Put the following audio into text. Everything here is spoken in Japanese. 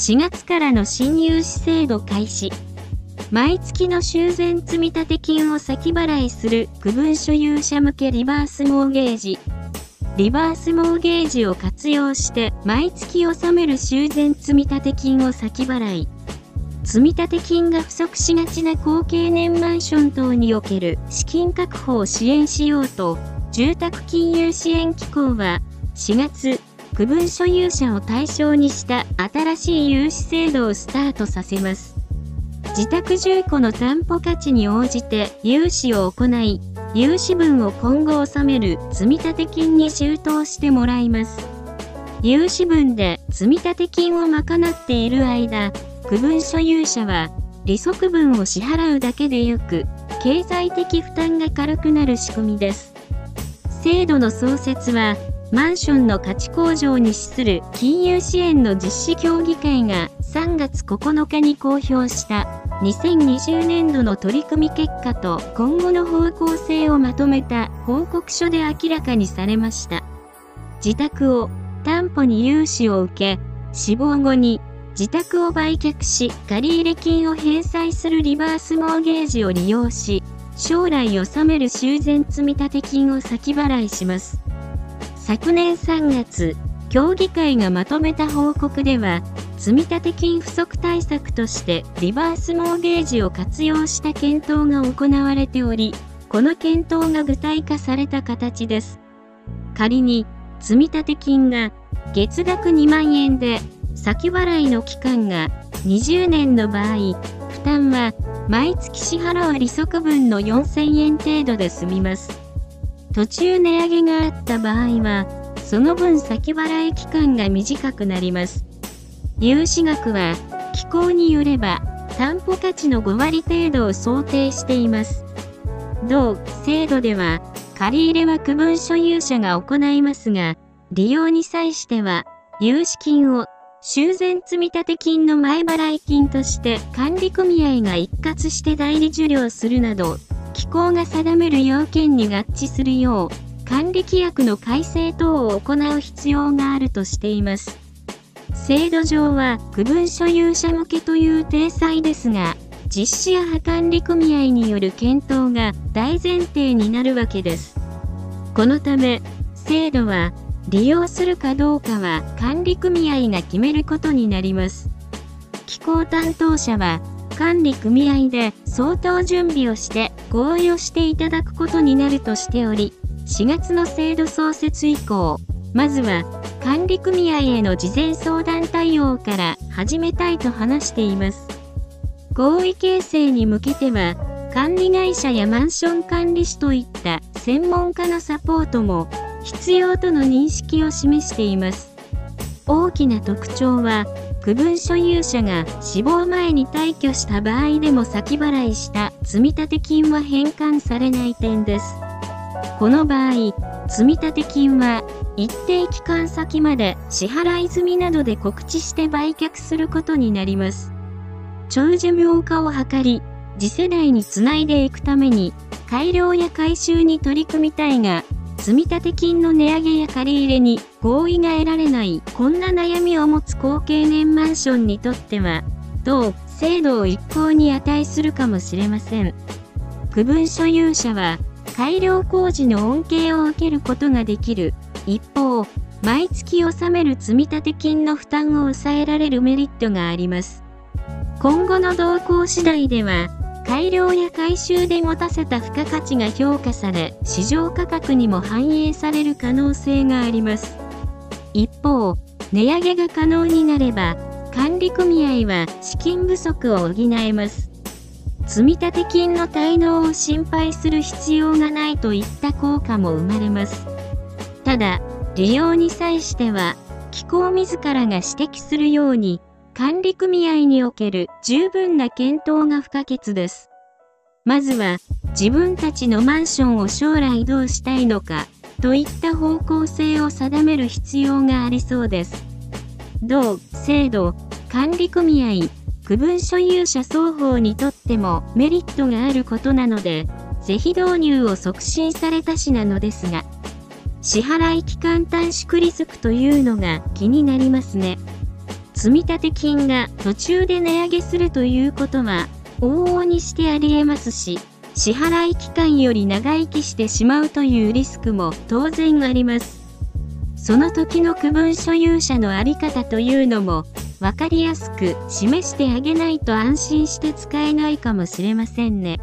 4月からの新融資制度開始。毎月の修繕積立金を先払いする区分所有者向けリバースモーゲージ。リバースモーゲージを活用して毎月納める修繕積立金を先払い。積立金が不足しがちな高経年マンション等における資金確保を支援しようと、住宅金融支援機構は4月、区分所有者を対象にした新しい融資制度をスタートさせます。自宅住戸の担保価値に応じて融資を行い、融資分を今後納める積立金に周到してもらいます。融資分で積立金を賄っている間、区分所有者は利息分を支払うだけでよく、経済的負担が軽くなる仕組みです。制度の創設は、マンションの価値向上に資する金融支援の実施協議会が3月9日に公表した2020年度の取り組み結果と今後の方向性をまとめた報告書で明らかにされました。自宅を担保に融資を受け、死亡後に自宅を売却し借入金を返済するリバースモーゲージを利用し、将来納める修繕積立金を先払いします。昨年3月、協議会がまとめた報告では、積立金不足対策としてリバースモーゲージを活用した検討が行われており、この検討が具体化された形です。仮に、積立金が月額2万円で、先払いの期間が20年の場合、負担は毎月支払う利息分の4000円程度で済みます。途中値上げがあった場合は、その分先払い期間が短くなります。融資額は、機構によれば、担保価値の5割程度を想定しています。同制度では、借入は区分所有者が行いますが、利用に際しては、融資金を修繕積立金の前払い金として管理組合が一括して代理受領するなど、機構が定める要件に合致するよう、管理規約の改正等を行う必要があるとしています。制度上は区分所有者向けという体裁ですが、実施や破管理組合による検討が大前提になるわけです。このため、制度は利用するかどうかは管理組合が決めることになります。機構担当者は管理組合で相当準備をして合意をしていただくことになるとしており、4月の制度創設以降、まずは管理組合への事前相談対応から始めたいと話しています。合意形成に向けては、管理会社やマンション管理士といった専門家のサポートも必要との認識を示しています。大きな特徴は、区分所有者が死亡前に退去した場合でも先払いした積立金は返還されない点です。この場合、積立金は一定期間先まで支払い済みなどで告知して売却することになります。長寿命化を図り、次世代につないでいくために、改良や改修に取り組みたいが、積立金の値上げや借り入れに合意が得られないこんな悩みを持つ高経年マンションにとっては、同制度を一向に値するかもしれません。区分所有者は、改良工事の恩恵を受けることができる。一方、毎月納める積立金の負担を抑えられるメリットがあります。今後の動向次第では、改良や改修で持たせた付加価値が評価され、市場価格にも反映される可能性があります。一方、値上げが可能になれば、管理組合は資金不足を補えます。積立金の滞納を心配する必要がないといった効果も生まれます。ただ、利用に際しては、機構自らが指摘するように、管理組合における十分な検討が不可欠です。まずは、自分たちのマンションを将来どうしたいのか、といった方向性を定める必要がありそうです。同制度、管理組合、区分所有者双方にとってもメリットがあることなので、是非導入を促進されたしなのですが、支払い期間短縮リスクというのが気になりますね。積立金が途中で値上げするということは、往々にしてあり得ますし、支払い期間より長生きしてしまうというリスクも当然あります。その時の区分所有者のあり方というのも、分かりやすく示してあげないと安心して使えないかもしれませんね。